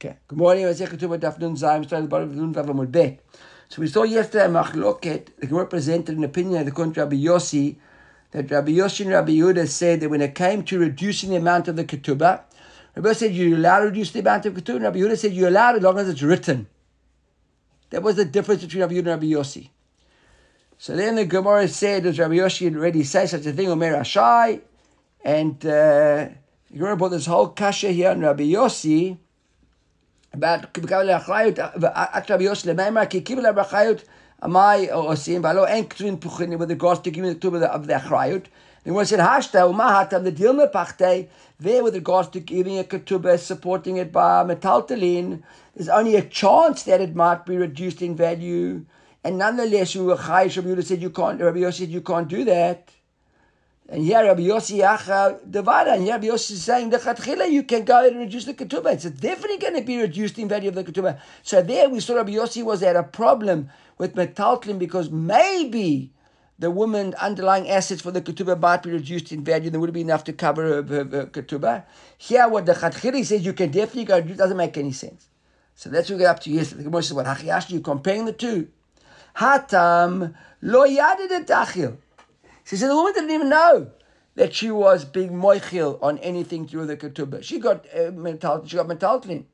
Okay. Good morning. I say Ketubah Daf Nun Zayim, starting the bottom of Nun Vav Amud Bet. So we saw yesterday Machloket, the Gemara presented an opinion according to Rabbi Yossi, that Rabbi Yossi and Rabbi Yehuda said that when it came to reducing the amount of the Ketubah, Rabbi said you're allowed to reduce the amount of Ketubah, and Rabbi Yehuda said you're allowed as long as it's written. That was the difference between Rabbi Yehuda and Rabbi Yossi. So then the Gemara said, does Rabbi Yossi already say such a thing, Omer Ashai? And uh, the Gemara brought this whole kasha here on Rabbi Yossi about Rabbi Yossi Lememra, Ki Kibel Rabbi Amai Osim, Valo En Ktrin Puchini, with regards to giving the of the Achrayut. The Gemara said, Hashta, Umahatam, the Dilma Pachte, there with regards to giving a Ketubah, supporting it by Metaltalin, there's only a chance that it might be reduced in value. And nonetheless, you Rabbi said you can't. Rabbi Yossi said you can't do that. And here Rabbi Yossi Yacha Devada, and here Rabbi Yossi is saying the you can go and reduce the ketubah. It's definitely going to be reduced in value of the ketubah. So there we saw Rabbi Yossi was at a problem with metaltlin because maybe the woman underlying assets for the ketubah might be reduced in value. There would be enough to cover her, her, her ketubah. Here, what the Chatchila says, you can definitely go. It doesn't make any sense. So that's what we got up to yesterday. The Gemara says, "What hachiyash? You comparing the two? Hatam lo yadid dachil." She said the woman didn't even know that she was being moichil on anything through the ketubah. She got uh, mental, she got mentaltlin.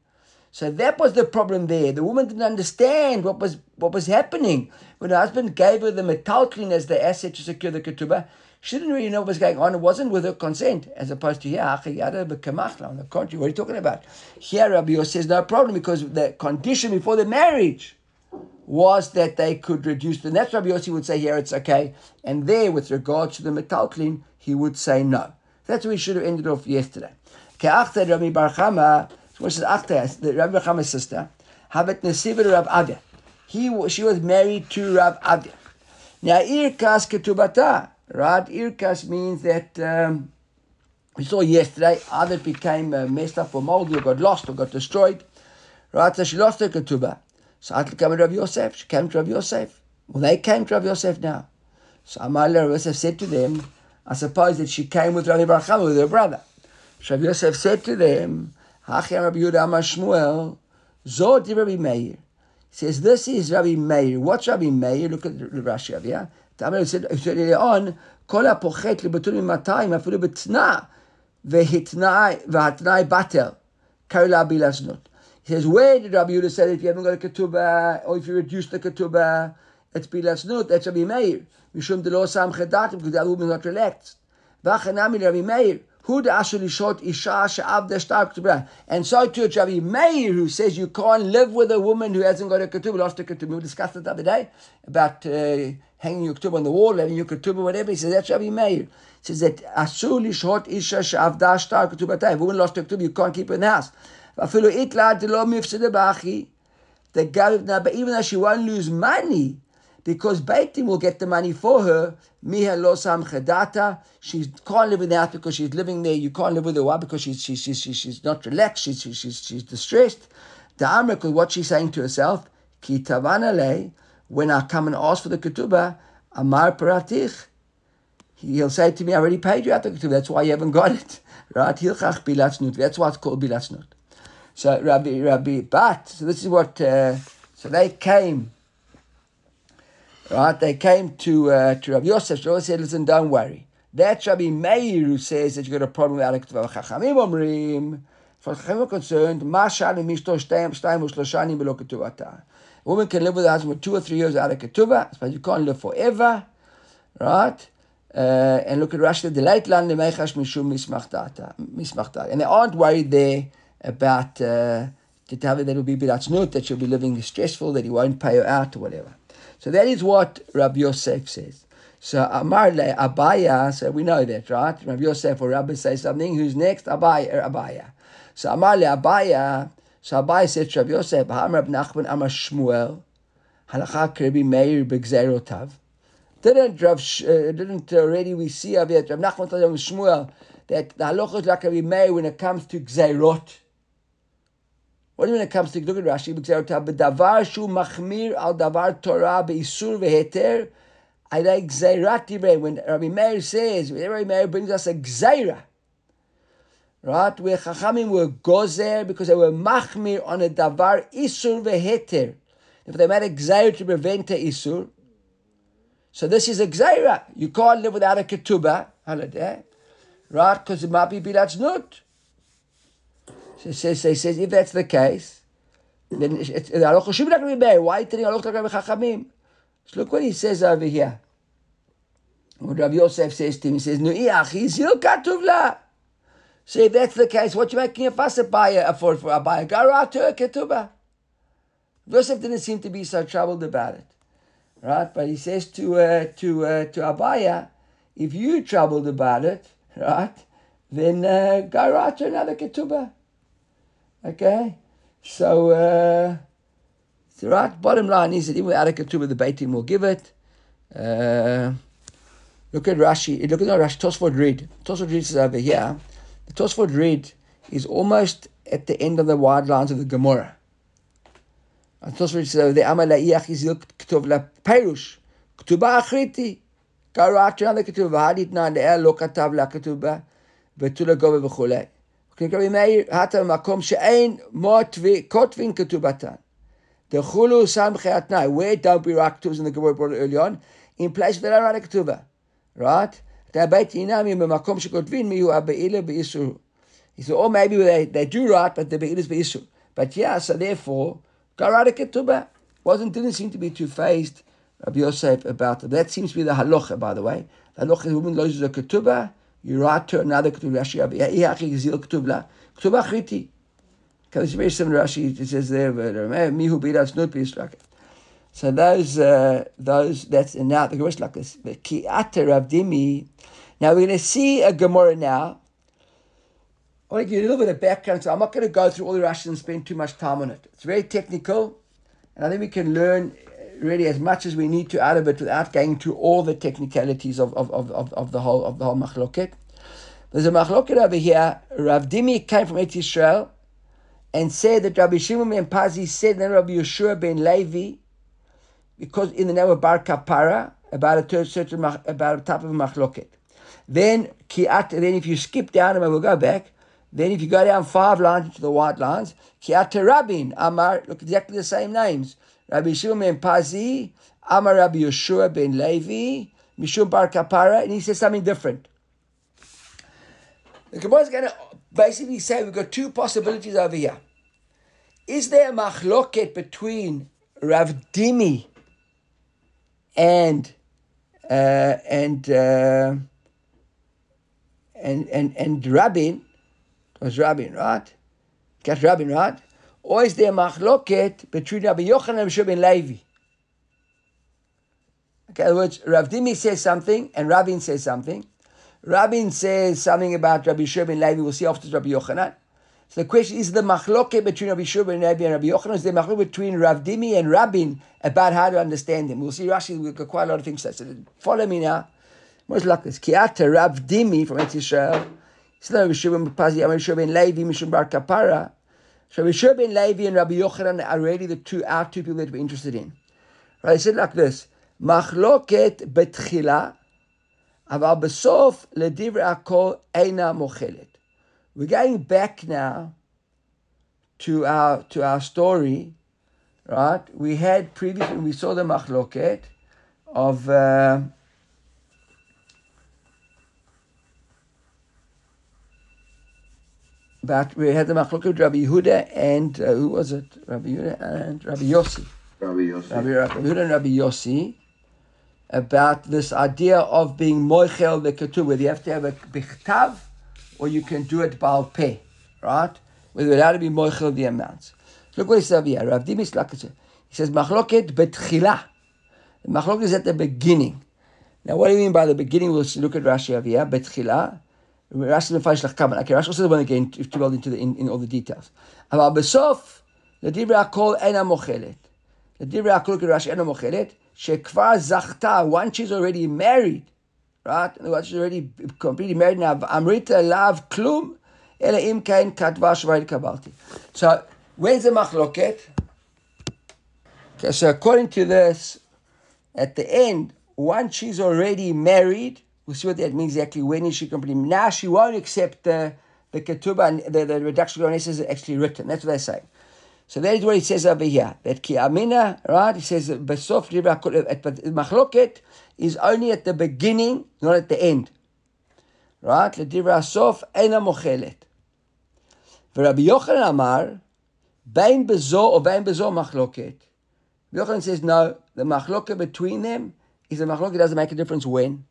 So that was the problem there. The woman didn't understand what was what was happening when her husband gave her the metaltlin as the asset to secure the ketubah. She didn't really know what was going on. It wasn't with her consent, as opposed to here, on the contrary, what are you talking about? Here, Rabbi says no problem because the condition before the marriage was that they could reduce, and that's Rabbi Yossi would say here it's okay. And there, with regard to the metaltlin, he would say no. That's where we should have ended off yesterday. Ke'achta Rabbi Bar Chama, what says Achta, the Rabbi Bar Chama's sister, Havet Nesivir Rav Avia. He, she was married to Rav Avia. Now, Irkas Ketubata. Right? Irkas means that um, we saw yesterday either it became uh, messed up or moldy or got lost or got destroyed. Right? So she lost her ketubah. So I came to Rabbi Yosef. She came to Rav Yosef. Well, they came to Rav Yosef now. So Amalei Rav Yosef said to them, I suppose that she came with Rabbi Bar Chama, with her brother. So Rav Yosef said to them, Hachem Rabbi Yehuda Amar Shmuel, Zot Rabbi Meir. He says, this is Rabbi Meir. What's Rabbi Meir? Look at the Rashi over here. Tamil said earlier on, כל הפוחת לבטול ממאתיים, אפילו בתנא, והתנאי, והתנאי בטל, קרא לה בלזנות. He says, where did Rabbi Yehuda say that if you haven't got a ketubah, or if you reduce the ketubah, it's bilasnut, that's Rabbi Meir. Mishum de lo sam chedatim, because the other woman is not relaxed. V'achanami Rabbi Meir, who the asher lishot isha she'av de shtar ketubah. And so too it's Rabbi Meir who says you can't live with a woman who hasn't got a ketubah, lost a ketubah. We discussed it the other day about uh, hanging your ketubah on the wall, having your ketubah, whatever. He says that's Rabbi Meir. He says that asur lishot isha she'av da shtar ketubah. If a woman lost a ketubah, you can't keep her in the house. Even though she won't lose money, because Beit Din will get the money for her. Miha lo samchadata. She can't live in the house because she's living there. You can't live with her. Why? Because she's, she's, she's, she's not relaxed. She's, she's, she's distressed. The Amrik, what she's saying to herself, Ki tavanale, when I come and ask for the ketubah, Amar paratich. He'll say to me, I already paid you out the ketubah. That's why you haven't got it. Right? That's why it's called bilasnut. So Rabbi Rabbi Bat. So this is what. Uh, so they came. Right, they came to uh, to Rabbi Yosef. So Yosef said, "Listen, don't worry. That's Rabbi Meir who says that you got a problem with Alek Tvav Chachamim Omrim. For Chachamim are concerned, Mashal Mishto Shtayim Shtayim Ushloshani Belo Ketuvata. A woman can live with her husband for two or three years out of but you can't live forever, right? Uh, and look at Rashi, the late land mishum mismachtata. And they aren't worried there about uh, to tell her that will be bidatznut, that she'll be living stressful, that he won't pay her out or whatever. So that is what Rabbi Yosef says. So Amar le Abaya, so we know that, right? Rabbi Yosef or Rabbi say something. Who's next? Abaya. Er, Abaya. So Amar le Abaya. So Abaya said to Rabbi Yosef, Amar Rab Nachman Amar Shmuel, Halacha Rabbi Meir Begzerotav. Didn't Rav, uh, didn't already we see of it? Rab Nachman told Shmuel that the halacha is like Meir when it comes to Gzerot. What do you mean it comes to look at Rashi? B'davar shu machmir al davar Torah be'isur ve'heter. I like gzeirat When Rabbi Meir says, Rabbi Meir brings us a gzeira. right? Where Chachamim were gozer because they were machmir on a davar isur veheter. If they made a to prevent a isur, so this is a gzaira. You can't live without a ketubah right? Because it might be bilatz So says, if that's the case, then halacha should be like Rabbi Why are you telling halacha like Rabbi Chachamim? So look what he says over here. What Rabbi Yosef says to him, he says, Nu'iach, he's katuv So if that's the case, what you making a fuss about for, for Abaya? A ketubah. Yosef didn't seem to be so troubled about it. Right? But he says to uh, to uh, to Abaya, if you're troubled about it, right, then uh, go right to another ketubah. Okay? So, uh, it's the right bottom line is that even without a ketubah, the Beit Din will give it. Uh, look at Rashi. Look at no, Rashi. Tosford read. Tosford read is over here. The Tosford read is almost at the end of the wide lines of the Gemara. And Tosford read is over there. Amalaiach is ketov la perush. Ketubah achriti. Karachana ketubah haditna le'er lo katav la ketubah. Betula gobe v'chulei. כרבי מאיר, הטה במקום שאין מות וכותבין כתובתן. דחולו סמכי התנאי, where don't be רק כתוב in the Gemara brought early on, in place that are הכתובה. right? הבית אינם במקום שכותבים מי הוא הבעילה באיסור. He said, or maybe they, they do right, but the בעילה is באיסור. But yeah, so therefore, Garada Ketubah wasn't didn't seem to be too phased, Rabbi Yosef, about it. That seems to be the halacha, by the way. The halacha is woman loses a ketubah, you write to another ketubah. Rashi Yachi Gizil ketubah, ketubah chriti. Because it's very similar. Rashi it says there, mihu bidas not be So those, uh, those, that's and now the Gemara like this. Ki Rav Dimi. Now we're going to see a Gemara now I want to give you a little bit of background, so I'm not going to go through all the Russians and spend too much time on it. It's very technical, and I think we can learn really as much as we need to out of it without going to all the technicalities of, of, of, of, of the whole of the whole machloket. There's a machloket over here. Rav Dimi came from Eretz Israel and said that Rabbi Shimon ben Pazi said that Rabbi Yeshua ben Levi, because in the name of Bar Kapara, about a certain about a type of machloket. Then kiat. Then if you skip down and we'll go back. Then if you go down five lines into the white lines, Kiata Rabin, Amar, look exactly the same names. Rabbi Shimon ben Pazi, Amar Rabbi Yeshua ben Levi, Mishum Bar Kapara, and he says something different. The Gemara is going to basically say we've got two possibilities over here. Is there a machloket between Rav Dimi and uh, and uh, and and and Rabin? was Rabin, right? Got Rabin, right? Or is there machloket between Rabbi Yochanan and Shubin Levi? Okay, in other words, Rav Dimi says something and Rabin says something. Rabin says something about Rabbi Shubin Levi. We'll see after Rabbi Yochanan. So the question is the machloket between Rabbi Shubin Levi and Rabbi Yochanan? Is the machloket between Rav Dimi and Rabin about how to understand him? We'll see Rashi. We've got quite a lot of things. So follow me now. Most like this. Kiata Rav Dimi from Eretz Yisrael. Rabbi Shimon Shimon ben Levi, Mishum Bar Kapara. So Rishur ben Levi and Rabbi Yochanan are already the two our two people that we're interested in. Right? he said like this: Machloket betchila, aval besof ledivre akol eina mochelet. We're going back now to our to our story, right? We had previously we saw the machloket of. Uh, But we had the machlok Rabbi Yehuda and uh, who was it? Rabbi Yehuda and Rabbi Yossi. Rabbi Yossi. Rabbi, Rabbi Yehuda and Rabbi Yossi about this idea of being moichel the ketub, whether you have to have a bichtav or you can do it bal peh, right? Whether you're allowed to be moichel the amounts. Look what he says here. Rav Dimis Lakashe. He says machloket betchila. The machloket is at the beginning. Now, what do you mean by the beginning? We'll look at Rashi over here. Betchila. Rashi mefarish lach kaman. Okay, Rashi also doesn't want to get too well into the, in, in all the details. אבל בסוף, לדברי הכל אינה מוכלת. לדברי הכל כרש"י אינה מוכלת, שכבר זכתה, once she's already married, right? once she's already completely married now, אמרית אליו כלום, אלא אם כן כתבה שווה התקבלתי. So, where's the מחלוקת? Okay, so according to this, at the end, once she's already married, We'll see what that means exactly. When is she complaining? Now she won't accept the the ketubah, the, the reduction of is actually written. That's what they say. So that is what it says over here. That ki amina, right? It says besof but machloket is only at the beginning, not at the end. Right? The sof ena mochelet. Rabbi Yochanan Amar, Bain Bezo or bein Bezo Machloket. Yochanan says, no, the machloket between them is a machloket, doesn't make a difference when.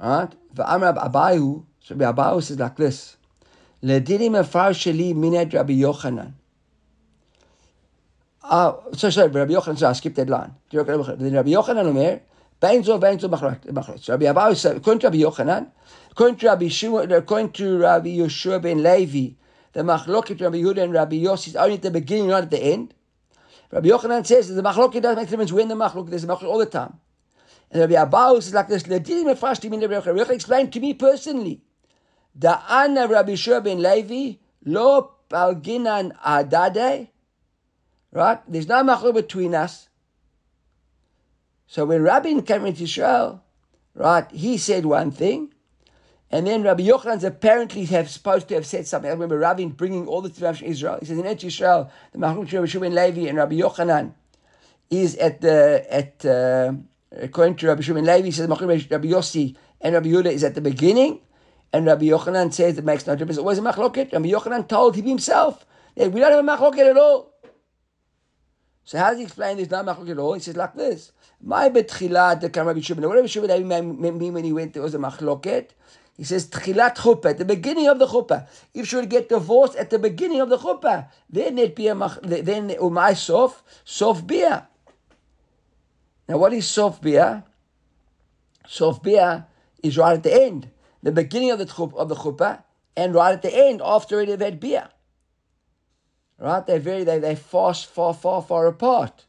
Right? Va'amr Abahu, so Rabbi Abahu says like this. Ledirim afar sheli mined Rabbi Yochanan. Uh, so sorry, Rabbi Yochanan, so I skipped that line. Rabbi Yochanan אומר, בין Rabbi ובין says, "According to Rabbi Yochanan, according to Rabbi Shimon, according to Rabbi יהושע ben Levi, the machloket Rabbi Yehuda and Rabbi Yossi is only at the beginning, not at the end. Rabbi Yochanan says the machloket doesn't make a difference when the machloket, there's a machloket all the time. And Rabbi Abahu is like this, Ledidim Mefashtim in Rabbi Yochanan. explained to me personally, the Anna Rabbi Shua ben Levi, lo palginan adade, right? There's no machloket between us. So when Rabbi came into Israel, right, he said one thing, and then Rabbi Yochanan's apparently have supposed to have said something. I remember Rabbi bringing all the Tzivam from Israel. He says in Eretz Israel, the Mahluk Rabbi Shimon Levi and Rabbi Yochanan is at the at uh, according to Rabbi Shimon Levi, says Rabbi Yossi and Rabbi Yehuda is at the beginning, and Rabbi Yochanan says it makes no difference. Always a machloket. Rabbi Yochanan told him himself that we don't have a machloket at all. So how does he explain there's no machloket at all? He says like this: My betchilah the Rabbi Shimon. What Rabbi Shimon Levi mean when he went there was a machloket? He says tchilat chuppah at the beginning of the chuppah. If she would get divorced at the beginning of the chuppah, then it'd be a mach, then umay sof sof bia. Now, what is Sof Bia? Sof Bia is right at the end, the beginning of the, tchup, of the chuppah, and right at the end, after it, they've had beer. Right? They're very, they, they fast far, far, far apart.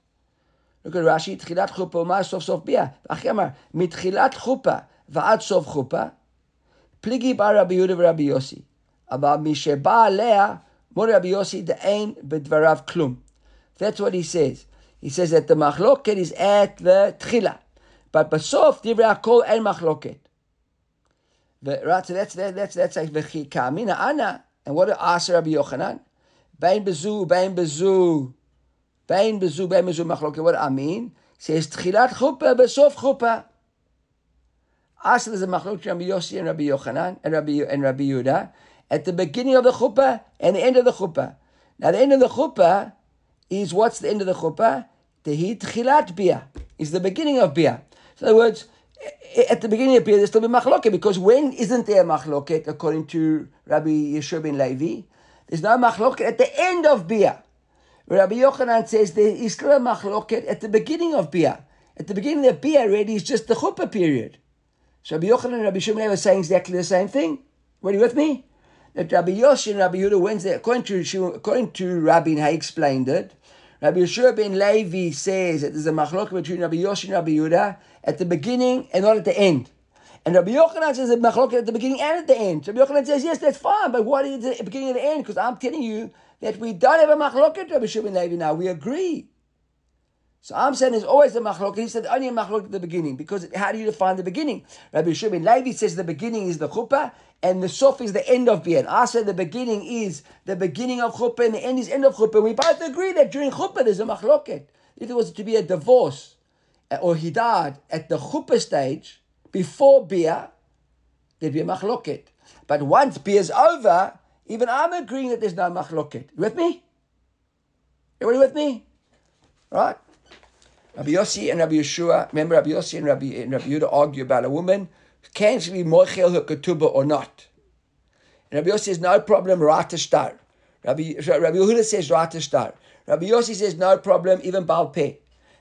Look at Rashi, Tchilat Chuppah, Umar Sof Sof Bia. Achemar, Mitchilat Chuppah, Va'ad Sof Chuppah, Pligi ba Rabbi Yudav Rabbi Yossi. About Misheba Alea, Mor Rabbi Yossi, Da'ain bedvarav Klum. That's what he says. He says that the machloket is at the tchila, but basof divrei akol el machloket. Right, so that's that, that's that's like v'chika mina ana. And what did Aser Rabbi Yochanan? Bain bezu, bain bezu, bain bezu, bain bezu machloket. What I mean says tchilat chupa basof chupa. Aser is a machloket Rabbi Yossi and Rabbi Yochanan and Rabbi and Rabbi Yehuda at the beginning of the chupa and the end of the chupa. Now the end of the chupa is what's the end of the chupa? The hit chilat bia is the beginning of bia. In other words, at the beginning of bia there's still a machloket because when isn't there machloket according to Rabbi Yeshua ben Levi? There's no machloket at the end of bia. Rabbi Yochanan says there is still a machloket at the beginning of bia. At the beginning of bia already is just the chuppah period. So Rabbi Yochanan and Rabbi Shimon are saying exactly the same thing. Are you with me? That Rabbi Yoshi and Rabbi Yehuda according to according to Rabbi he explained it, Rabbi Yeshua ben Levi says that there's a machlok between Rabbi Yoshi and Rabbi Yehuda at the beginning and not at the end. And Rabbi Yochanan says a machlok at the beginning and at the end. Rabbi Yochanan says, yes, that's fine, but what is the beginning and the end? Because I'm telling you that we don't have a machlok at Rabbi Yeshua ben Levi now. We agree. So I'm saying there's always a machlok. He said only a machlok at the beginning because how do you define the beginning? Rabbi Shimon Levi says the beginning is the chuppah and the sof is the end of bien. I said the beginning is the beginning of chuppah and the end is end of chuppah. We both agree that during chuppah there's a machloket. If it was to be a divorce uh, or he died at the chuppah stage before bia, there'd be a machloket. But once beer is over, even I'm agreeing that there's no machloket. You with me? Everybody with me? Right? Rabbi Yossi and Rabbi Yeshua, remember Rabbi Yossi and Rabbi, and Rabbi Yehuda argue about a woman, can she be mochel her ketubah or not? And Rabbi Yossi says, no problem, rata star. Rabbi, Rabbi Yehuda says rata star. Rabbi Yossi says, no problem, even bal peh.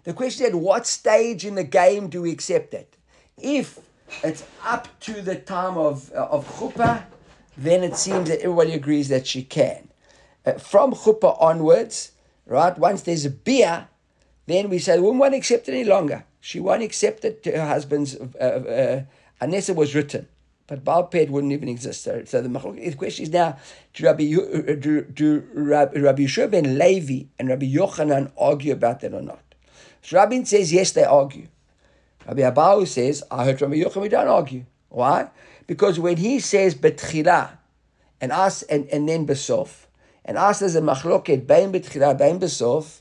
The question is, at what stage in the game do we accept it? If it's up to the time of, uh, of chuppah, then it seems that everybody agrees that she can. Uh, from chuppah onwards, right, once there's a beer, then we say the woman won't accept it any longer. She won't accept it to her husband's, uh, uh, unless it was written. But Baal Ped wouldn't even exist. So, so the, question is now, do Rabbi, uh, do, do Rabbi, Yeshua ben Levi and Rabbi Yochanan argue about that or not? So Rabbi says, yes, they argue. Rabbi Abahu says, I heard Rabbi Yochanan, we don't argue. Why? Because when he says betchila, and us and, and then besof. And us as a machloket, bein betchila, bein besof,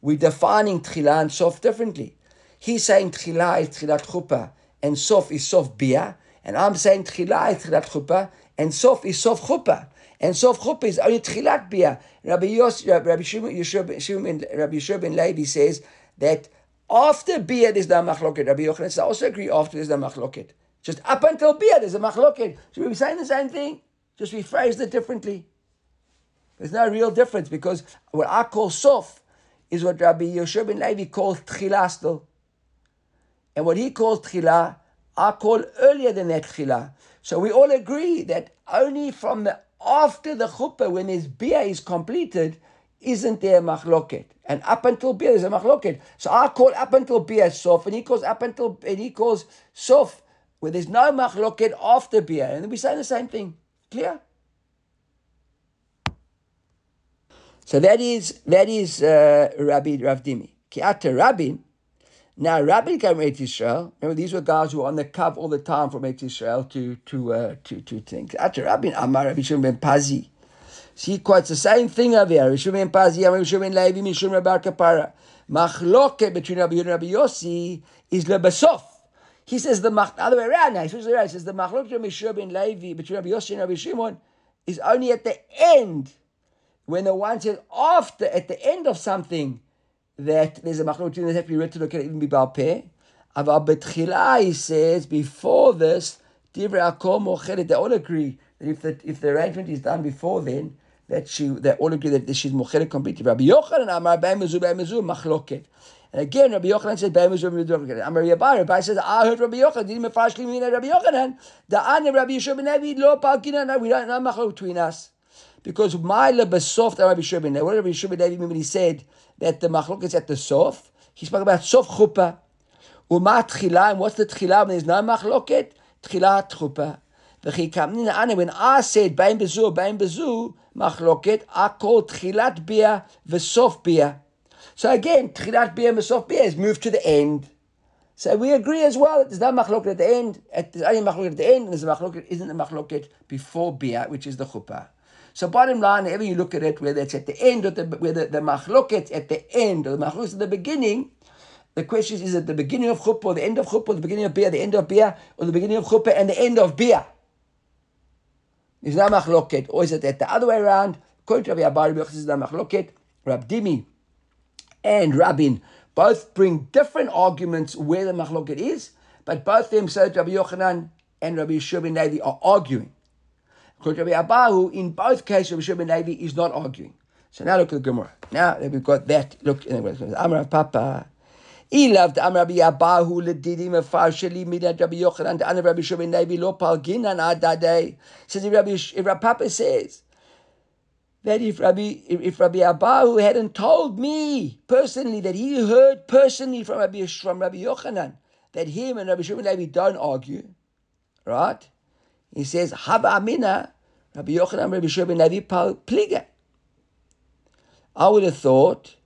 we're defining tchila and sof differently. He's saying tchila is tchilat chuppah, and sof is sof bia, and I'm saying tchila is tchilat chuppah, and sof is sof chuppah. And sof chuppah is only tchilat bia. Rabbi Yos, Rabbi Shimon, Rabbi Yeshua ben Levi says that after bia there's no machloket. Rabbi Yochanan says I also agree after there's no machloket. Just up until bia there's a machloket. Should we be saying the same thing? Just rephrase it differently. There's no real difference because what I call sof is what Rabbi Yeshua ben Levi calls tchila still. And what he calls tchila, I call earlier than that tchila. So we all agree that only from the after the chuppah, when his bia is completed, isn't there machloket. And up until bia, there's a machloket. So I call up until bia sof, and he calls up until, and he calls sof, where there's no machloket after bia. And we say the same thing. Clear? So that is that is uh, Rabbi Rav Dimi. Kiata Rabin. Now Rabbi came Israel. Remember, these were guys who were on the cov all the time from Israel to to uh, to to things. After Rabbi Amar Rabbi Shimon ben Pazi. See, quotes the same thing over here. Rabbi Shimon ben Pazi, Rabbi Shimon ben Levi, Mishum Rabbi Kapara. Machloket between Rabbi Yehuda and Rabbi Yossi is lebesof. He says the mach, other way around now. He says, he says the machlok between Rabbi ben Levi, between Rabbi Yossi and Rabbi Shimon, is only at the end when the one says after, at the end of something, that there's a machlok that have to be written or can even be balpeh. Aval betchila, he says, before this, divrei akol mochelet, they all agree that if the, if the arrangement is done before then, that she, they all agree that she's mochelet completely. Rabbi Yochanan amar b'emezu b'emezu machloket. And again, Rabbi Yochanan says, "B'emezu b'emezu." Amar Rabbi Rabbi says, "I heard Rabbi Yochanan. Didn't mefashli mean Rabbi Yochanan. Ane Rabbi Yeshua ben Levi lo palkina. We don't know machlok between us." Because Ma'ila besof Rabbi Shubin. What Rabbi Shubin Levi when he said that the machlok is at the sof? He spoke about sof chuppah. Uma tchila, and what's the tchila when there's no machloket? Tchila chuppah. When I said bain bezu, bain bezu, machloket, I called tchilat bia v'sof bia. So again, tchilat bia v'sof bia is moved to the end. So we agree as well that there's no machloket at the end. at, There's only machloket at the end, and there's a machloket, isn't a machloket before bia, which is the chuppah. So bottom line, whenever you look at it, whether it's at the end or the, whether the machloket at the end or the machloket at the beginning, the question is, is it the beginning of chuppah or the end of chuppah or the beginning of bia, the end of bia, or the beginning of chuppah and the end of bia? Is that machloket, or is it at the other way around? According to Rabbi Abari, is the machloket. Rab Dimi and Rabin both bring different arguments where the machloket is, but both them, so Rabbi Yochanan and Rabbi Yeshua Levi, are arguing. Rabbi Abahu, in both cases, Rabbi Shimon Levi is not arguing. So now look at the Gemara. Now that we've got that, look, in the anyway, Amar Papa. He loved Amar Rabbi Abahu ledidi mefarsheli midat Rabbi Yochanan to Rabbi Shimon Levi lo palginan adadei. Says if Rabbi, if Rabbi Papa says that if Rabbi if Rabbi Abahu hadn't told me personally that he heard personally from Rabbi from Rabbi Yochanan that him and Rabbi Shimon Levi don't argue, right? He says, Hava Amina, Rabbi Yochanan, Rabbi Shua ben Levi, Pliga. I would have thought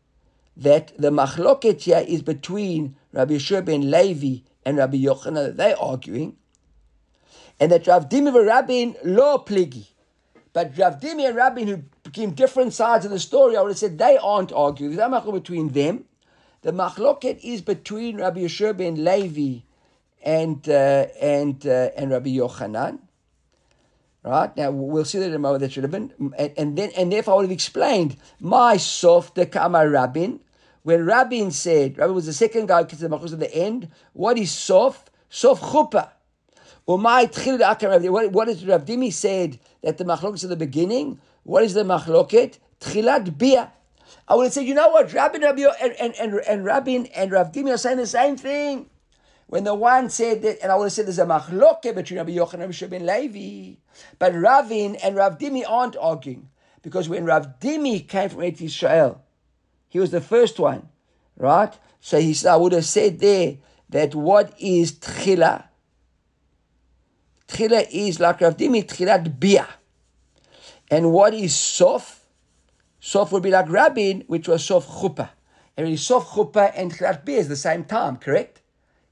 that the machloket here is between Rabbi Shua ben Levi and Rabbi Yochanan, they're arguing, and that Rav Dimi and Rabin lo pligi. But Rav Dimi and Rabin, who became different sides of the story, I would have said they aren't arguing. There's no between them. The machloket is between Rabbi Yeshua ben Levi and uh, and uh, and Rabbi Yochanan. Right now, we'll see that in a moment. That should have been, and, and then and therefore I would have explained my soft the kama Rabin. When Rabin said, Rabin was the second guy because the machos at the end. What is soft? Soft chuppah. Or my what, what is Rav Dimi said that the machloket is at the beginning? What is the machloket? Tchilat bia. I would have said, you know what, Rabin Rabbi, and, and, and, and Rabbin and Rav Dimi are saying the same thing. When the one said that, and I would said there's a machloke between Rabbi Yochanan and Rabbi ben Levi, but Ravin and Rav Dimi aren't arguing because when Rav Dimi came from Eretz Israel, he was the first one, right? So he said, I would have said there that what is tchila? Tchila is like Rav Dimi, tchilat bia. And what is sof? Sof would be like Rabin, which was sof chuppah. And sof chuppah and tchilat bia is the same time, correct?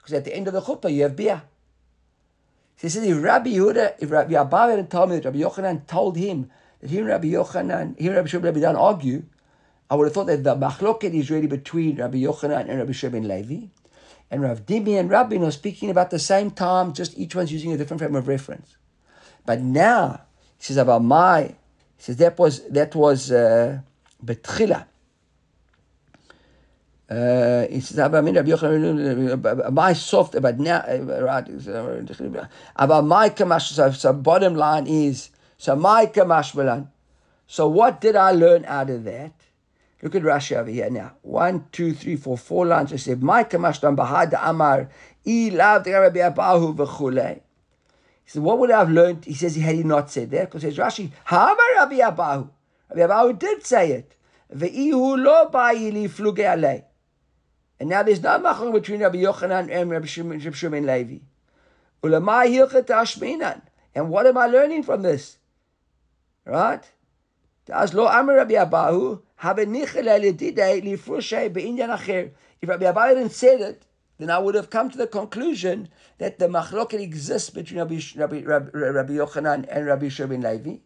Because at the end of the chuppah, you have beer. He says, if Rabbi Yehuda, if Rabbi Abba had told me that Rabbi Yochanan told him that he and Rabbi Yochanan, he and Rabbi Shimon Rabbi Dan argue, I would have thought that the machloket is really between Rabbi Yochanan and Rabbi Shimon Levi. And Rav Dimi and Rabbi are speaking about the same time, just each one's using a different frame of reference. But now, he says about my, he says that was, that was, uh, betchila. Uh, he says about Rabbi Yochanan, my soft, but now, right, about my kamash, so, so bottom line is, so my kamash So what did I learn out of that? Look at Rashi over here now. One, two, three, four, four lines. I said, My bahad the amar, i lav Rabbi Abahu v'chulei. He said, What would I have learned? He says, he Had he not said that? Because says Rashi, Ha'amar Rabbi Abahu. Rabbi Abahu did say it. Ve'ihu lo ba'i li fluge alei. And now there's no machloek between Rabbi Yochanan and Rabbi Shimon Levi. Ulamai hilchet ashminan. And what am I learning from this? Right? Abahu. If Rabbi Abaye hadn't said it, then I would have come to the conclusion that the machloket exists between Rabbi, Rabbi, Rabbi, Rabbi Yochanan and Rabbi Shimon Levi.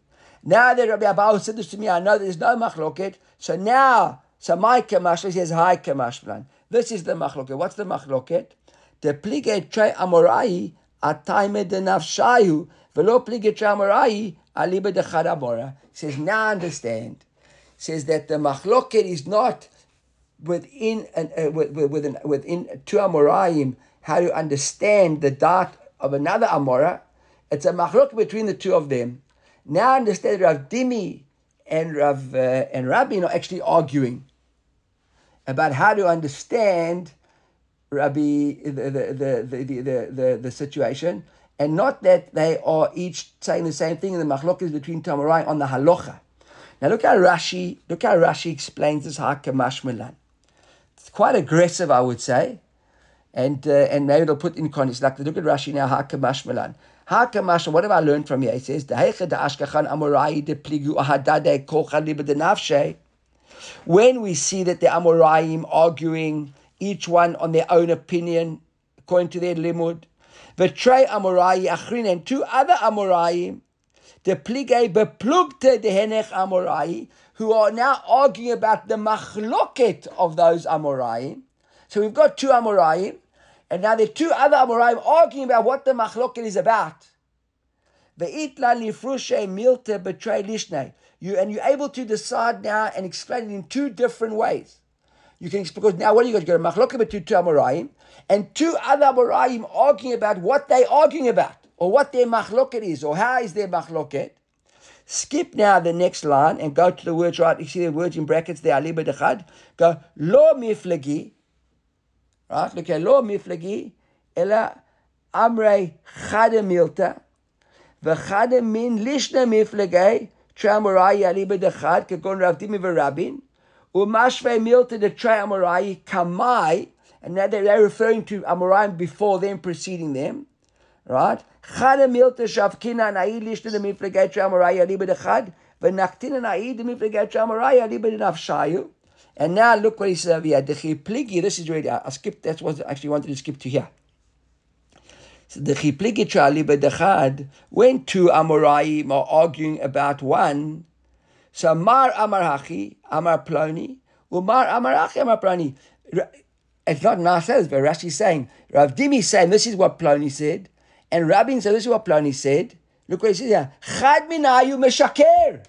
Now that Rabbi Abaye said this to me, I know there's no machloket. So now, so my kamash says hi kamashlan. This is the machloket. What's the machloket? The plige tre amorai ataime de nafshayu velo plige tre amorai aliba de charabora. Says now understand says that the machloket is not within an, uh, within, within two Amoraim how to understand the dot of another Amora. It's a machlok between the two of them. Now understand Rav Dimi and Rav uh, and Rabbi are actually arguing about how to understand Rabbi the the the the the, the, the situation, and not that they are each saying the same thing. And the machlok is between Tamarai on the halacha. Now look how Rashi, look how Rashi explains this Hakamash Milan. It's quite aggressive, I would say. And uh, and maybe it'll put in context. Like look at Rashi now, Hakamash Milan. Hakamash, what have I learned from here? He says, When we see that the Amoraim arguing, each one on their own opinion, according to their limud, Betray Amorai Achrin and two other Amoraim the plige beplugte the henech amorai, who are now arguing about the machloket of those amoraim. So we've got two amoraim, and now there are two other amoraim arguing about what the machloket is about. You and you're able to decide now and explain it in two different ways. You can because now what are you going to get a machloket between two amoraim and two other amoraim arguing about what they're arguing about or what their machloket is, or how is their machloket. Skip now the next line and go to the words right. You see the words in brackets there, aliba dechad. Go, lo miflagi. Right? Look at lo miflagi. Ela amrei chade milta. V'chade min lishna miflegei tramarai ali kekon kegon Rav Dimi v'Rabin u'mashvei mil to the tramarai kamai and now they're referring to Amoraim before them, preceding them, right? Chada milta shavkina na'id lishna the miflegei tramarai ali bedechad na'id the miflegei tramarai ali. And now look what he says over here. This is really, I, I skipped, that's what I actually wanted to skip to here. So the chipligi trali bedachad, when two Amoraim are arguing about one, so Mar Amar Hachi, Amar Ploni, Umar Amar Amar Ploni. It's not Nasas, but Rashi saying, Rav Dimi saying, this is what Ploni said, and Rabin said, this is what Pliny said. Look what he says here. Chad minayu meshaker.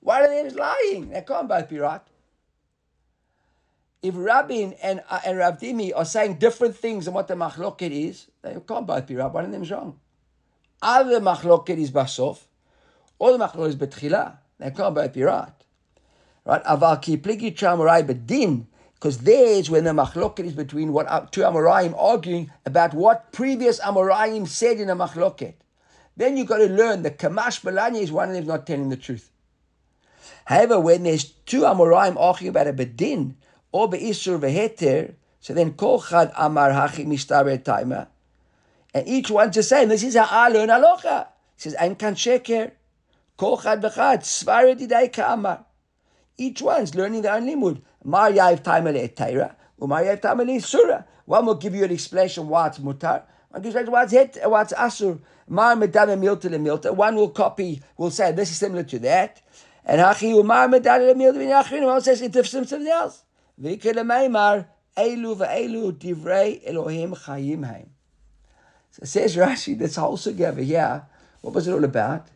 Why are they lying? They can't both be right. If Rabin and, uh, and Rav are saying different things than what the machloket is, they can't both be right. One of them is wrong. Either the machloket is basof, or the machloket is betchila. They can't both be right. Right? Aval ki pligi chamurai bedin because there's when the machloket is between what two Amoraim arguing about what previous Amoraim said in the machloket. Then you've got to learn that Kamash Balanya is one of them not telling the truth. However, when there's two Amoraim arguing about a bedin or veheter, so then kol chad amar hachi mistaber taima, and each one's just saying, this is how I learn alocha. He says, ein kan sheker, kol chad v'chad, svared idai ka'amar. Each one's learning their own limud. Mar yav taimele etayra, umar yav taimele surah. One will give you an explanation why it's mutar, One gives right what's hit, what's asur. Mar medame milta le milta. One will copy, will say this is similar to that. And hachi umar medale le milta v'nachrin. One says it's something else. V'ikele meimar elu v'elu divrei Elohim chayim haim. So says Rashi, this whole together here, what was it all about?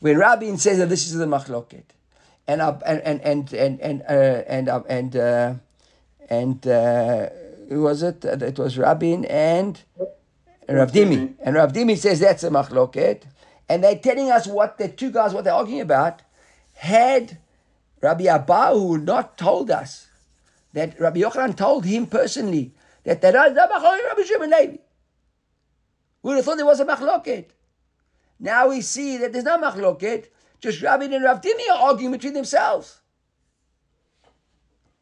When Rabin says that this is the machloket, and and and and and and uh, and uh, and uh, and uh, who was it? It was Rabin and Rav Dimi. And Rav Dimi says that's a machloket, and they're telling us what the two guys what they're arguing about. Had Rabbi Abahu not told us that Rabbi Yochanan told him personally that there is no Rabbi Shimon Levi, we would have thought there was a machloket. Now we see that there's no machloket. Just Rabbi and Rav Dimi are arguing between themselves.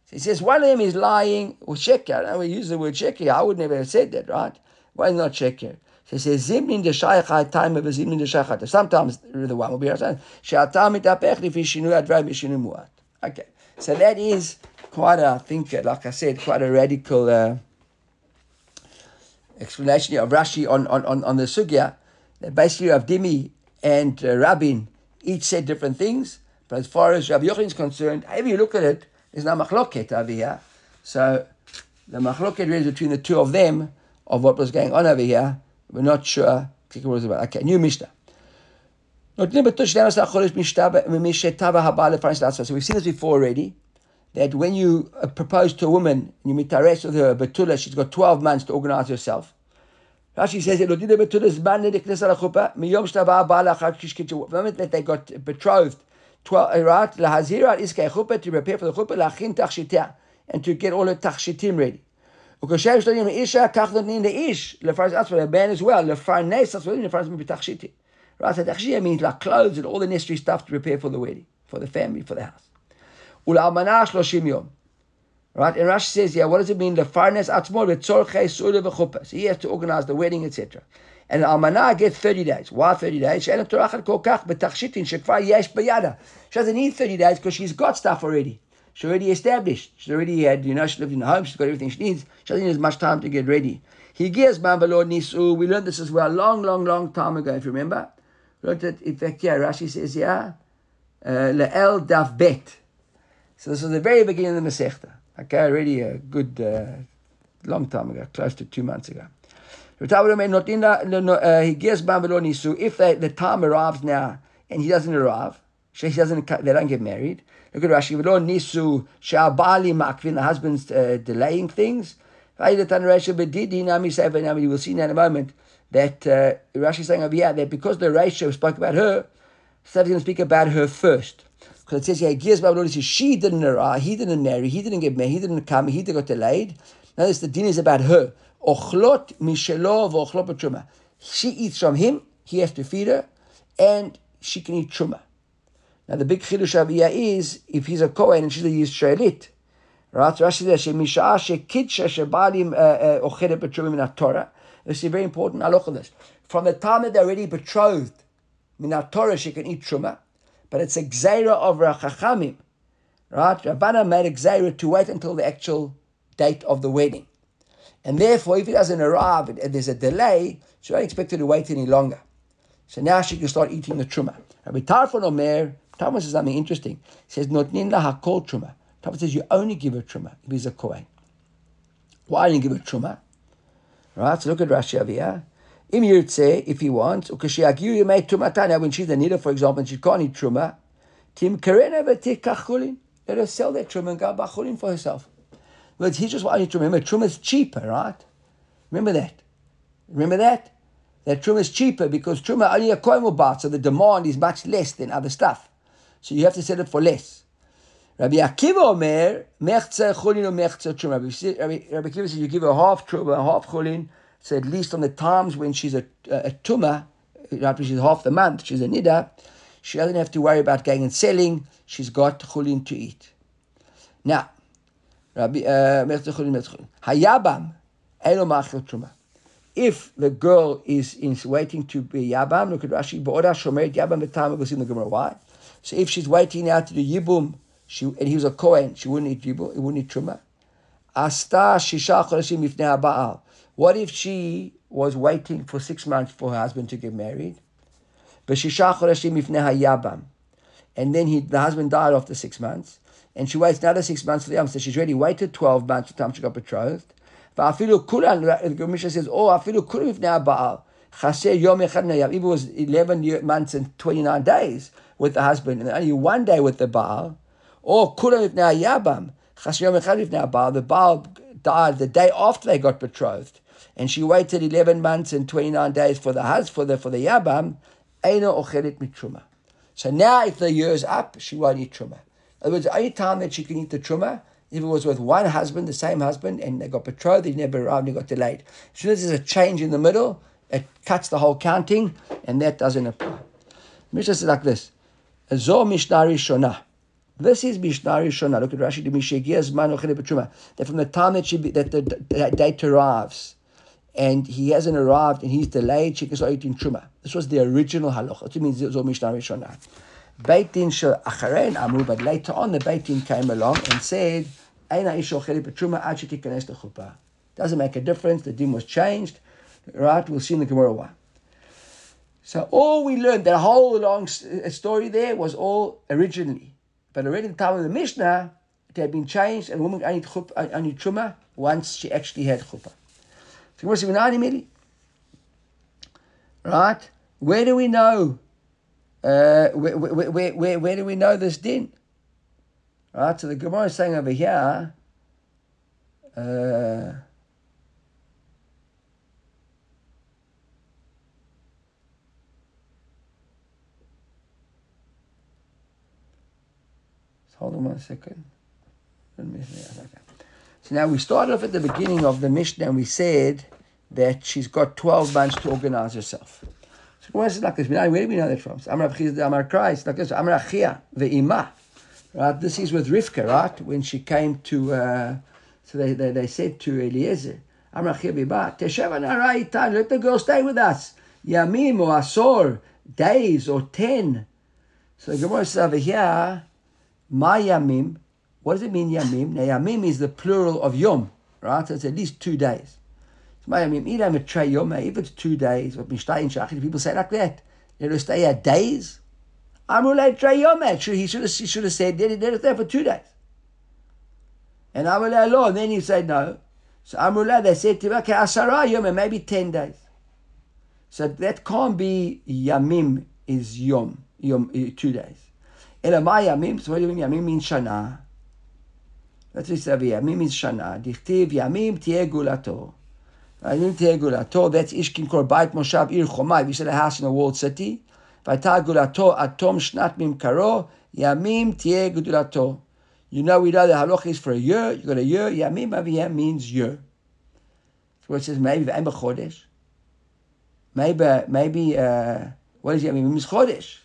So he says one of them is lying or sheker. Now we use the word sheker. I would never have said that, right? Why not sheker? So he says zimnin de shayachat time of zimnin de shayachat. Sometimes the one will be muat. Okay, so that is quite a, I think, like I said, quite a radical uh, explanation of Rashi on, on, on, on the sugya basically Rav Dimi and uh, Rabin each said different things, but as far as Rabbi Yochanan is concerned, however you look at it, there's no machloket over here. So the machloket is between the two of them of what was going on over here. We're not sure what was about. Okay, new Mishnah. So we've seen this before already That when you uh, propose to a woman, you mitares with her betula, she's got 12 months to organize herself. Rashi says it. The moment that they got betrothed, right, lahazira iskei chuppah to prepare for the chuppah, lachin tachshitah, and to get all the tachshitim ready. וכאשר יש לנו אישה, כך נותנים לאיש, לפרנס עצמו, לבן as well, לפרנס עצמו, לפרנס בתכשיטים. Right, so tachshitah means like clothes and all the necessary stuff to prepare for the wedding, for the family, for the house. Ul'almana shloshim yom. Right? And Rashi says, yeah, what does it mean? The farnes atmor v'tzorchei su'le v'chuppah. So he has to organize the wedding, etc. And the gets 30 days. Why 30 days? She'en torachat kol kach shekvar yesh bayada. She doesn't need 30 days because she's got stuff already. She's already established. She's already had, you know, she lived in a home. She's got everything she needs. She doesn't need as much time to get ready. He gives man v'lo nisu. We learned this as well a long, long, long time ago, if you remember. We learned it, in fact, yeah, Rashi says, yeah, uh, le'el daf bet. So this was the very beginning of the Masechta. Okay, already a good uh, long time ago, close to two months ago. Uh, If they, the time arrives now and he doesn't arrive, she doesn't, they don't get married. Look at Rashi. Makvin. The husband's uh, delaying things. You will see now in a moment that uh, Rashi is saying over here that because the ratio spoke about her, so he's going to speak about her first. Because it says Babylon says she didn't arrive, he didn't marry, he didn't get married, he didn't come, he got delayed. Now this the din is about her. Ochlot mishelo v'ochlot. She eats from him, he has to feed her, and she can eat truma. Now the big chidush of is if he's a Kohen and she's a Yisraelit. Right? Rashi says shemisha shekidsha shebalim she uh, ocheret b'truma min Torah. This is a very important halach of this. From the time that they're already betrothed, min Torah she can eat truma but it's a gzeira of Rachachamim. Right? Rabbana made a gzeira to wait until the actual date of the wedding. And therefore, if it doesn't arrive and there's a delay, she don't expect to wait any longer. So now she can start eating the truma. Rabbi Tarfon Omer, Tarfon says something interesting. He says, Notnin la hakol truma. Tarfon says, you only give a truma if he's a Kohen. Why do you give a truma? Right? So look at Rashi over here. Im Yirtze, if he wants, ukashiagiu yemei tumatana, when she's a nida, for example, and she can't eat truma, tim karena v'tikach chulin. Let her sell that truma and go Bachulin for herself. But he just wanted to remember, truma is cheaper, right? Remember that. Remember that? That truma is cheaper because truma only a coin will buy, so the demand is much less than other stuff. So you have to sell it for less. Rabbi Akiva Omer, mechze chulin or truma. Rabbi Akiva says you give her half truma, half chulin, so at least on the times when she's a, a, a tuma, after she's half the month, she's a nida, she doesn't have to worry about going and selling. She's got chulin to eat. Now, Rabbi uh, Hayabam elo machil. If the girl is, is waiting to be yabam, look at Rashi. Ba'oda shomeret yabam v'tam was in the Gemara. Why? So if she's waiting now to do yibum, she and he was a kohen, she wouldn't eat yibum, he wouldn't eat truma. Asta shisha chodeshim ifnei Baal. What if she was waiting for six months for her husband to get married. And then he, the husband died after six months. And she waits another six months for the Yam. So she's already waited 12 months the time she got betrothed. Va'afilu kulan, the Mishnah says, oh, afilu kulan ifnei Baal. Chaser it was 11 months and 29 days with the husband and only one day with the Baal. Or kulan ifnei Yabam. Chaser echad ifnei Baal. The Baal died the day after they got betrothed. And she waited 11 months and 29 days for the husband, for the, for the Yabam. Eina ochelet mitruma. So now if the year is up, she won't eat truma. In other words, the only time that she can eat the truma if it was with one husband, the same husband, and they got betrothed, they never arrived, they got delayed. As soon as there's a change in the middle, it cuts the whole counting, and that doesn't apply. Mishnah says like this: Zo Mishnah Rishonah. This is Mishnah Rishonah. Look at Rashi. That from the time that she that the date arrives, and he hasn't arrived and he's delayed, start eating truma. This was the original halacha. That means Zo Mishnah Rishonah. Beit Din shel Acharein Amru, but later on the Beit Din came along and said, Eina ish ocheli betruma ad shetikanes lechuppah. Doesn't make a difference. The din was changed. Right? We'll see in the Gemara why. So all we learned, that whole long uh, story there was all originally. But already the time of the Mishnah, it had been changed and woman only, only truma once she actually had chuppah. So what's the Right? Where do we know? Uh, where, where, where, where do we know this din? Right? So the Gemara is saying over here. Uh, Hold on one second. So now we started off at the beginning of the Mishnah and we said that she's got 12 months to organize herself. So is it like this? Where do we know that from? Amar Amar Christ, like this. Amar Achia, ve'ima. Right? This is with Rivka, right? When she came to, uh, so they, they, they said to Eliezer, Amar Achia ve'ima, Teshev let the girl stay with us. Yamim or Asor, days or 10. So the Gemara says over here, my yamim, what does it mean yamim? Now yamim is the plural of yom, right? So it's at least two days. If it's two days, but people say like that. Let us stay at days. Amulay Trey Yomet. He should have, he should have said, "Did he did it there for two days. And Amulay er law. And then he said, no. So Amulay, they said to him, okay, Asara Yom, maybe 10 days. So that can't be Yamim is Yom, Yom, eh, two days. Elamai Yamim, so what do you mean? Yamim means Shana. That's what he said, Yamim means Shana. Dichtiv Yamim Tiegulato. That's Ishkin Kor Bait Moshav Ir Chomai. We said a house in a walled city. Vaitagulato Atom Shnat Mim Karo Yamim Tie Gudulato. You know we know the halach is for a year. You got a year. Yamim Aviyam means year. So it says maybe V'em Chodesh. Maybe maybe uh, what is Yamim? It means Chodesh.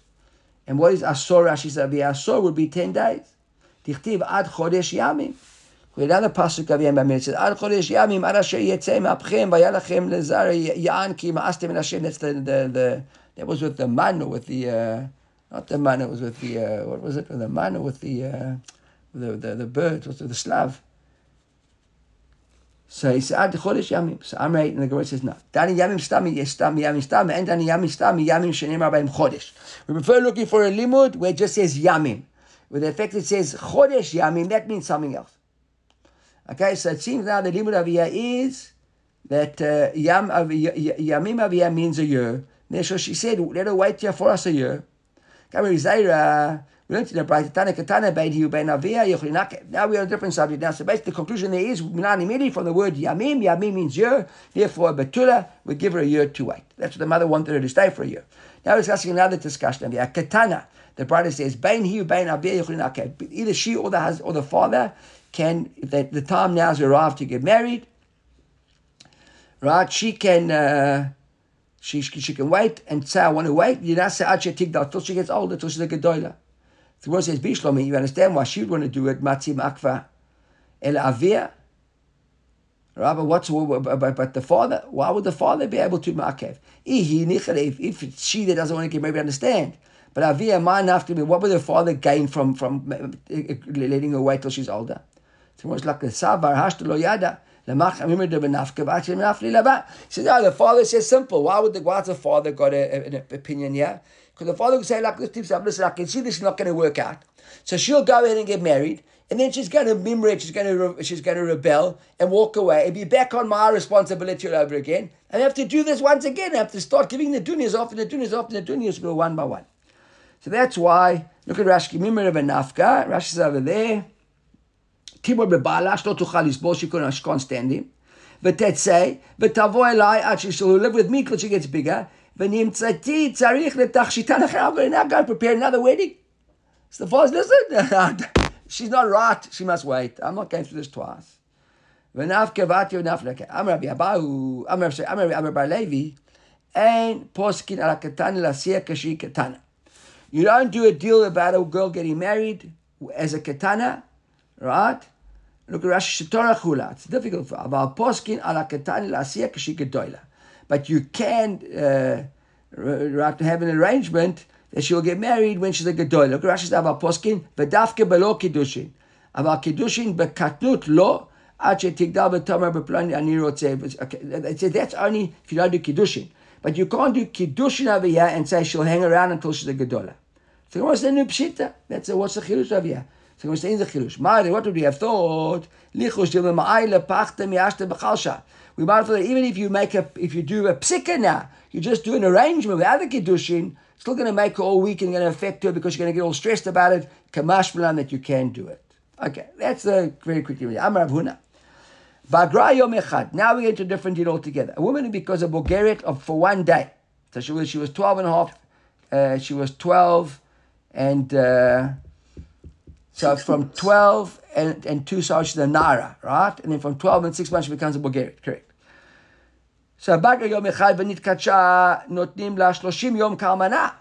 And what is Asor? Rashi said Asor would be ten days. Dichtiv Ad Chodesh Yamim another pasuk of Yom it says, Ad chodesh yamim, ad asher yetzeh ma'apchem, vayalachem lezar ya'an ki ma'astem Hashem. That's the, the, the, that was with the man, with the, uh, not the man, it was with the, uh, what was it, with the man, with the, uh, the, the, the bird, was the slav. So he said, Ad chodesh yamim. So I'm right, and the Gemara says, no. Dani yamim stami, yes yamim stami, and dani yamim stami, yamim shenem rabbeim chodesh. We prefer looking for a limud where it just says yamim. With the effect it says chodesh yamim, that means something else. Okay, so it seems now the limud aviyah is that uh, yam, yamim aviyah means a year. So she said, let her wait here for us a year. Now we are on a different subject now. So basically the conclusion there is Minan immediately from the word Yamim. Yamim means year. Therefore Betula we give her a year to wait. That's what the mother wanted her to stay for a year. Now we're discussing another discussion. The Katana. The Braita says Either she or the husband or the father can that the time now has arrived to get married. Right? She can. Uh, she, she can wait and say, I want to wait. You not say, until she gets older, until she's a Gedolah. The word says Bishlomi, you understand why she would want to do it, Matzi Makva El Avia. Rabbi, what's but, but the father? Why would the father be able to makev? If, if it's she that doesn't want to get married, understand. But Avia have to be. What would the father gain from from letting her wait till she's older? It's like the savar hashtalo yada. He says, no, the father says simple. Why would the why's the father got a, an opinion here? Because the father would say, like this, listen, I can see this is not going to work out. So she'll go ahead and get married, and then she's going to mimret, she's going to she's going to rebel and walk away and be back on my responsibility all over again. And I have to do this once again. I have to start giving the dunyas off and the dunyas off and the dunyas go one by one. So that's why look at Rashi Mimmer of a Nafka. Rashi's over there Tibor bebalash לא תוכל לסבול she can't stand him. ותצא ותבוא אליי עד she'll live with me till she gets bigger. ונמצאתי צריך לתכשיטן אחר, I'm now going to prepare another wedding. So the father listen, she's not right, she must wait. I'm not going through this twice. ונף קבעתי ונף לקה. אמר רבי אבאו, אמר רבי בר לוי, אין פוסקין על הקטן להסיע כשהיא קטנה. You don't do a deal about a girl getting married as a katana, right? Look at Rashi Shetorah Chula. It's difficult for Aval Poskin ala katana la'asiyah kashi gedoila. But you can uh, have an arrangement that she'll get married when she's a gedoila. Look at Rashi Aval Poskin v'dafke belo kiddushin. Aval kiddushin bekatnut lo b'plani ani rotzeh. That's only if you don't do kiddushin. But you can't do kiddushin over here and say she'll hang around until she's a gedola. So what's the new pshita? That's a, what's the chilush over here? So we're saying the chilush. Mari, what would we have thought? Lichush dilma ma'ayla pachta mi'ashta b'chalsha. We might have thought that even if you make a, if you do a psika now, you just do an arrangement without the kiddushin, it's still going to make her all weak and going to affect her because you're going to get all stressed about it. Kamash that you can do it. Okay, that's a very quick review. Amar Huna. Bagra Yom Echad. Now we get to a different deal altogether. A woman who becomes a Bogeret of for one day. So she was she was 12 and a half. Uh, she was 12 and uh, so from 12 and, and 2 Sash, the Nara, right? And then from 12 and 6 months, she becomes a Bogeret, correct? So, Bagra Yom Echad not Notnim La Shloshim Yom Kalmana.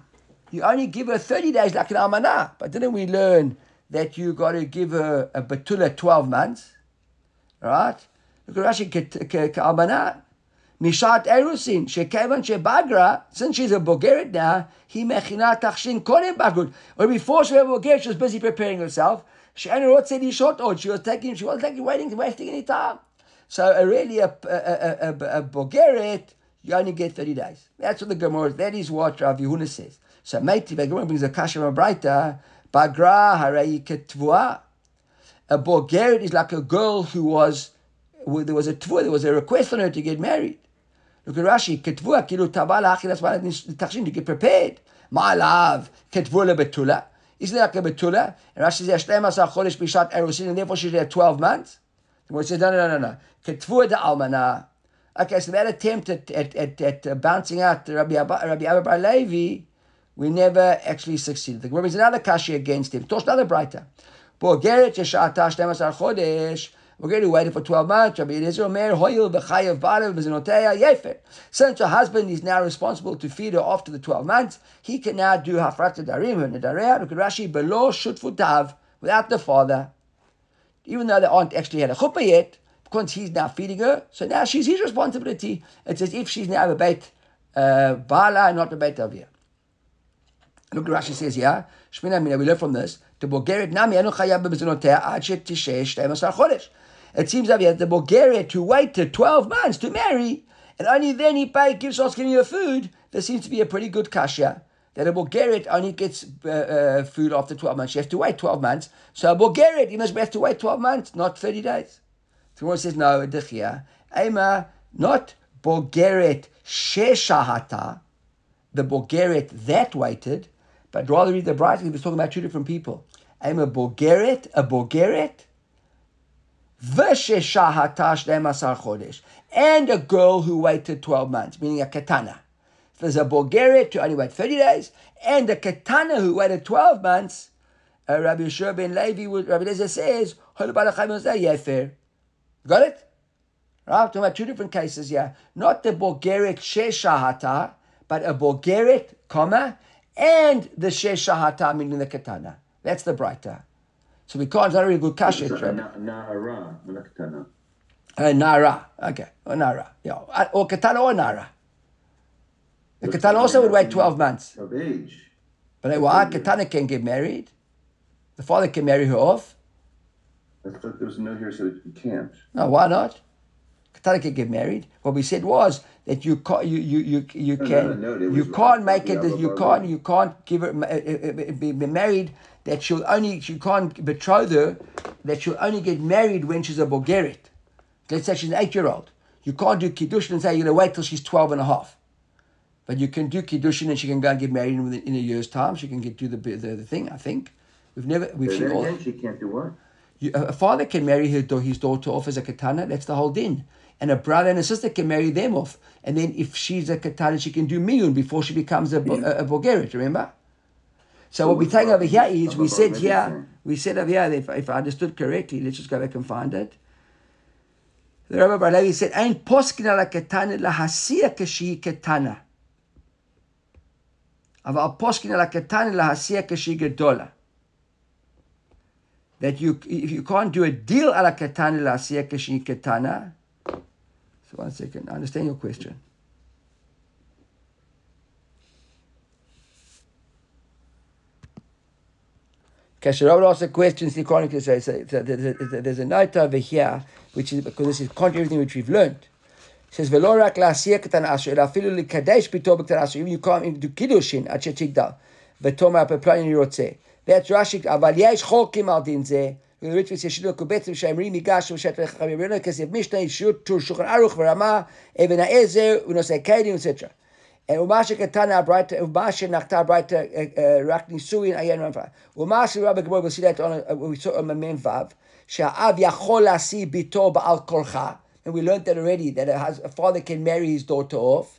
You only give her 30 days like an Almana. But didn't we learn that you got to give her a betula 12 months? Right? Look at Rashi almana. Mishat Erusin, Shekevan Shebagra, since she's a Bogeret now, he mechina tachshin kodem bagud. Or before she was a Bogeret, she was busy preparing herself. She was taking, she was taking, waiting, wasting any time. So really, a, a, a, a, Bogeret, you only get 30 days. That's what the Gemara, that is what Rav Yehuna says. So Meiti, the Gemara brings a kasha Bagra harayi ketvua. A Bogeret is like a girl who was, there was a tvua, there was a request on her to get married. Look at Rashi, ketvua kilu that's why tachshin to get prepared. Ma'alav, ketvua lebetula. Isn't that like a betula? And Rashi says, Shleim asar chodesh bishat erusin, and therefore she's there 12 months. The Gemara says, no, no, no, no, no. Ketvua almana. Okay, so that attempt at, at, at, at uh, bouncing out Rabbi Abba, Rabbi Abba Bar Levi, we never actually succeeded. The Gemara brings another kashi against him. Tosh another Braita. Bogeret yeshata shleim asar chodesh, we're going to wait for 12 months. Rabbi Eliezer Meir, Hoyil, B'chayav, Barav, B'zinoteya, Yefer. Since her husband is now responsible to feed her after the 12 months, he can now do Hafrat Darim and Nadareya, look at Rashi, below Shutfutav, without the father. Even though they aren't actually had a chuppah yet, because he's now feeding her, so now she's his responsibility. It's as if she's now a bait uh, Bala, not a bait Avia. Look Rashi says here. Shmina Mina, we learn from this. The Bulgarian Nami Anu Chayav B'zinoteya, Ad Shetishesh, Temasar Chodesh. It seems that we have the Bogeret to wait to 12 months to marry, and only then he pay, gives giving her food. There seems to be a pretty good kasha that a Bogeret only gets uh, uh, food after 12 months. She has to wait 12 months. So a Bogeret, he must have to wait 12 months, not 30 days. The one says, no, Dechia. Ema, not Bogeret Sheshahata, the Bogeret that waited, but rather read the Bright, he was talking about two different people. I'm a Bogeret, a Bogeret and a girl who waited 12 months, meaning a katana. There's a Bogeret to only wait 30 days, and a katana who waited 12 months, uh, Rabbi Yeshua ben Levi, Rabbi Lezer says, Got it? Right? Talking about two different cases here. Not the Bogeret Sheshahata, but a Bogeret, comma, and the Sheshahata, meaning the katana. That's the Braita. So we can't, not a really good kasha. Nara, uh, Nara, okay, or Nara, yeah, uh, or Katana or Nara. The Katana also would wait 12 months. Of age. But why? Katana can get married. The father can marry her off. I thought there was no here so you can't. No, why not? Katana can get married. What we said was that you can't, you you you you No, no, can no, there you can't make it. You can't you can't give her uh, uh, uh, be be married. That she'll only you can't betroth her. That she'll only get married when she's a Bogeret. Let's say she's an eight year old. You can't do kiddushin and say you're gonna wait till she's 12 and a half. But you can do kiddushin and she can go and get married in, in a year's time. She can get do the, the the thing. I think we've never we've seen all. she can't do what? You, a father can marry his, da- his daughter off as a katana. That's the whole din and a brother and a sister can marry them off. And then if she's a Katana, she can do Miyun before she becomes a, a, a Bogeret, remember? So, so what we're saying over here is we said here, uh, we said over here, if, if I understood correctly, let's just go back and find it. The Rabbi Barlevi said, Ein poskina la katana la hasiya kashi katana. Aval la hasiya keshi gedola. That you, if you can't do a deal ala katana la hasiya keshi katana, so one second, I understand your question. Kasharov asked a question, the chronicles say, so there's a night over here, which is because this is contrary to everything which we've learned. Says, Velorak rak la'asiyah katan asher, ela filu likadesh pito b'katan asher, even you can't even do kiddushin at shetigdal, v'tomar peplani rotze. That's Rashi, aval yesh cholkim al din zeh, Mishnah, Shulchan Aruch, Even Ezer, etc. And Katana Nachta Rakni Suin Ramfa. Rabbi we see that on, uh, we saw on Vav, Yachol Asi Bito Ba'al And we learned that already, that a father can marry his daughter off.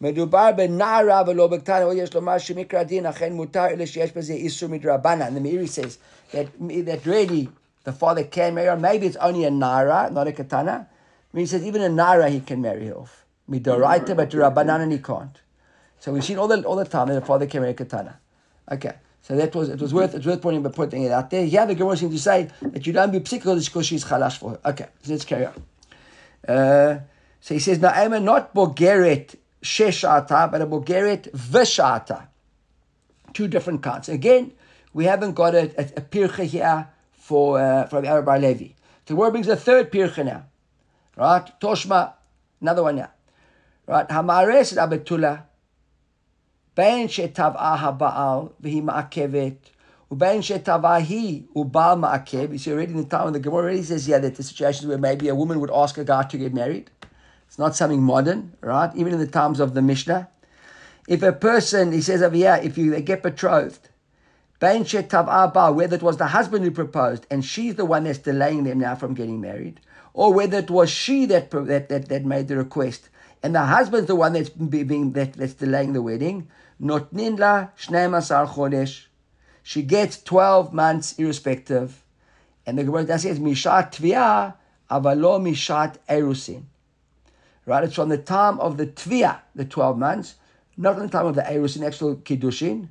מדובר בנערה ולא בקטנה, או יש לומר שמקרא הדין אכן מותר, אלא שיש בזה איסור מדרבנן. And the Meiri says that, that really the father can marry her. Maybe it's only a nara, not a katana. I mean, he says even a nara he can marry her off. Midoraita, but Rabbanan he can't. So we've seen all the all the time that a father can marry a katana. Okay. So that was it was worth it's worth pointing but putting it out there. Yeah, the Gemara seems to say that you don't be psychical because she's chalash for her. Okay, so let's carry on. Uh, so he says, Na'ema, not Bogeret sheshata, but a Bogeret vishata. Two different counts. Again, we haven't got a, a, a pircha here for uh, from Arab Levi. The word brings a third pircha now, right? Toshma, another one now, right? Hamares abetula, ben shetavah baal v'hi Ubain uben shetavahi ubal ma'akev. You see already in the time of the Gemara already says yeah that the situations where maybe a woman would ask a guy to get married, it's not something modern, right? Even in the times of the Mishnah. If a person, he says over here, if you they get betrothed, whether it was the husband who proposed and she's the one that's delaying them now from getting married, or whether it was she that that, that, that made the request and the husband's the one that's being that, that's delaying the wedding, not ninla chodesh. She gets twelve months irrespective, and the Gemara that says mishat tvia avalo mishat erusin Right? It's from the time of the tvia, the 12 months, not from the time of the erusin, actual kiddushin.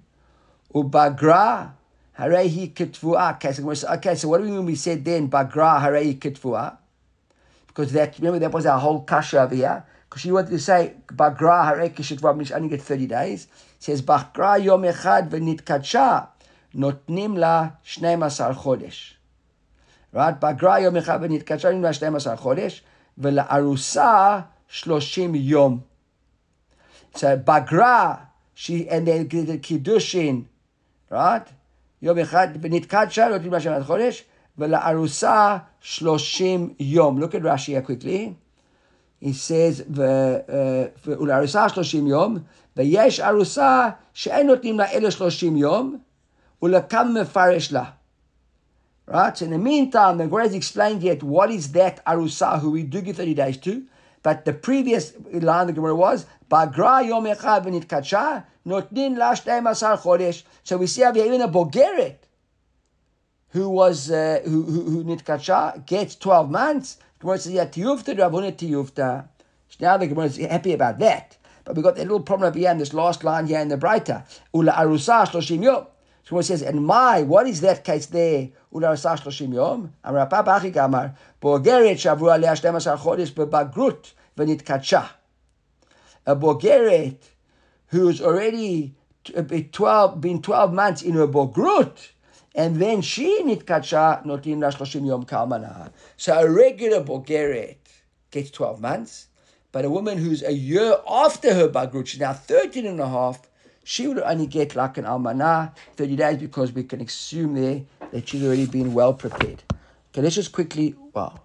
Ubagra harehi kitvua. Okay, so, Gemara says, okay, so what do we mean we said then, bagra harehi kitvua? Because that, remember, that was our whole kasha over here. Because she wanted to say, Bagra harek shitvav means only get 30 days. It says, Bagra yom echad v'nitkatsha, notnim la 12 chodesh. Right? Bagra yom echad v'nitkatsha, notnim la 12 chodesh, ולארוסה 30 yom. So Bagra, she, and then the Kiddushin, right? יום אחד, ונתקדשה, נותנים לה שנת חודש, ולארוסה 30 יום. Look at Rashi here quickly. He says, ו- uh, ולארוסה 30 יום, ויש ארוסה שאין נותנים לה אלא 30 יום, ולכמה מפרש לה. Right? So in the meantime, the Gemara has explained yet what is that arusa who we do give 30 days to. But the previous line the Gemara was, Bagra yom echad v'nitkatsha, notnin la 12 chodesh. So we see how even a Bogeret who was, uh, who, who, who gets 12 months. Gemara says, yeah, tiyufta, ravuna tiyufta. Now the Gemara is happy about that. But we got that little problem over here in this last line here in the Breita. Ula arusa shloshim yom. So it says, and my, what is that case there? Ula arusa shloshim yom. Amar Papa Gamar, Bogeret shavu aliyah 12 chodesh bebagrut v'nitkatsha. A Bogeret who's already been 12, been 12 months in her Bogrut, and then she nitkatsha notin la 30 yom kalmana. So a regular Bulgarian gets 12 months. But a woman who's a year after her bagrut, she's now 13 and a half, she would only get like an almanah, 30 days, because we can assume there that she's already been well prepared. Okay, let's just quickly, wow.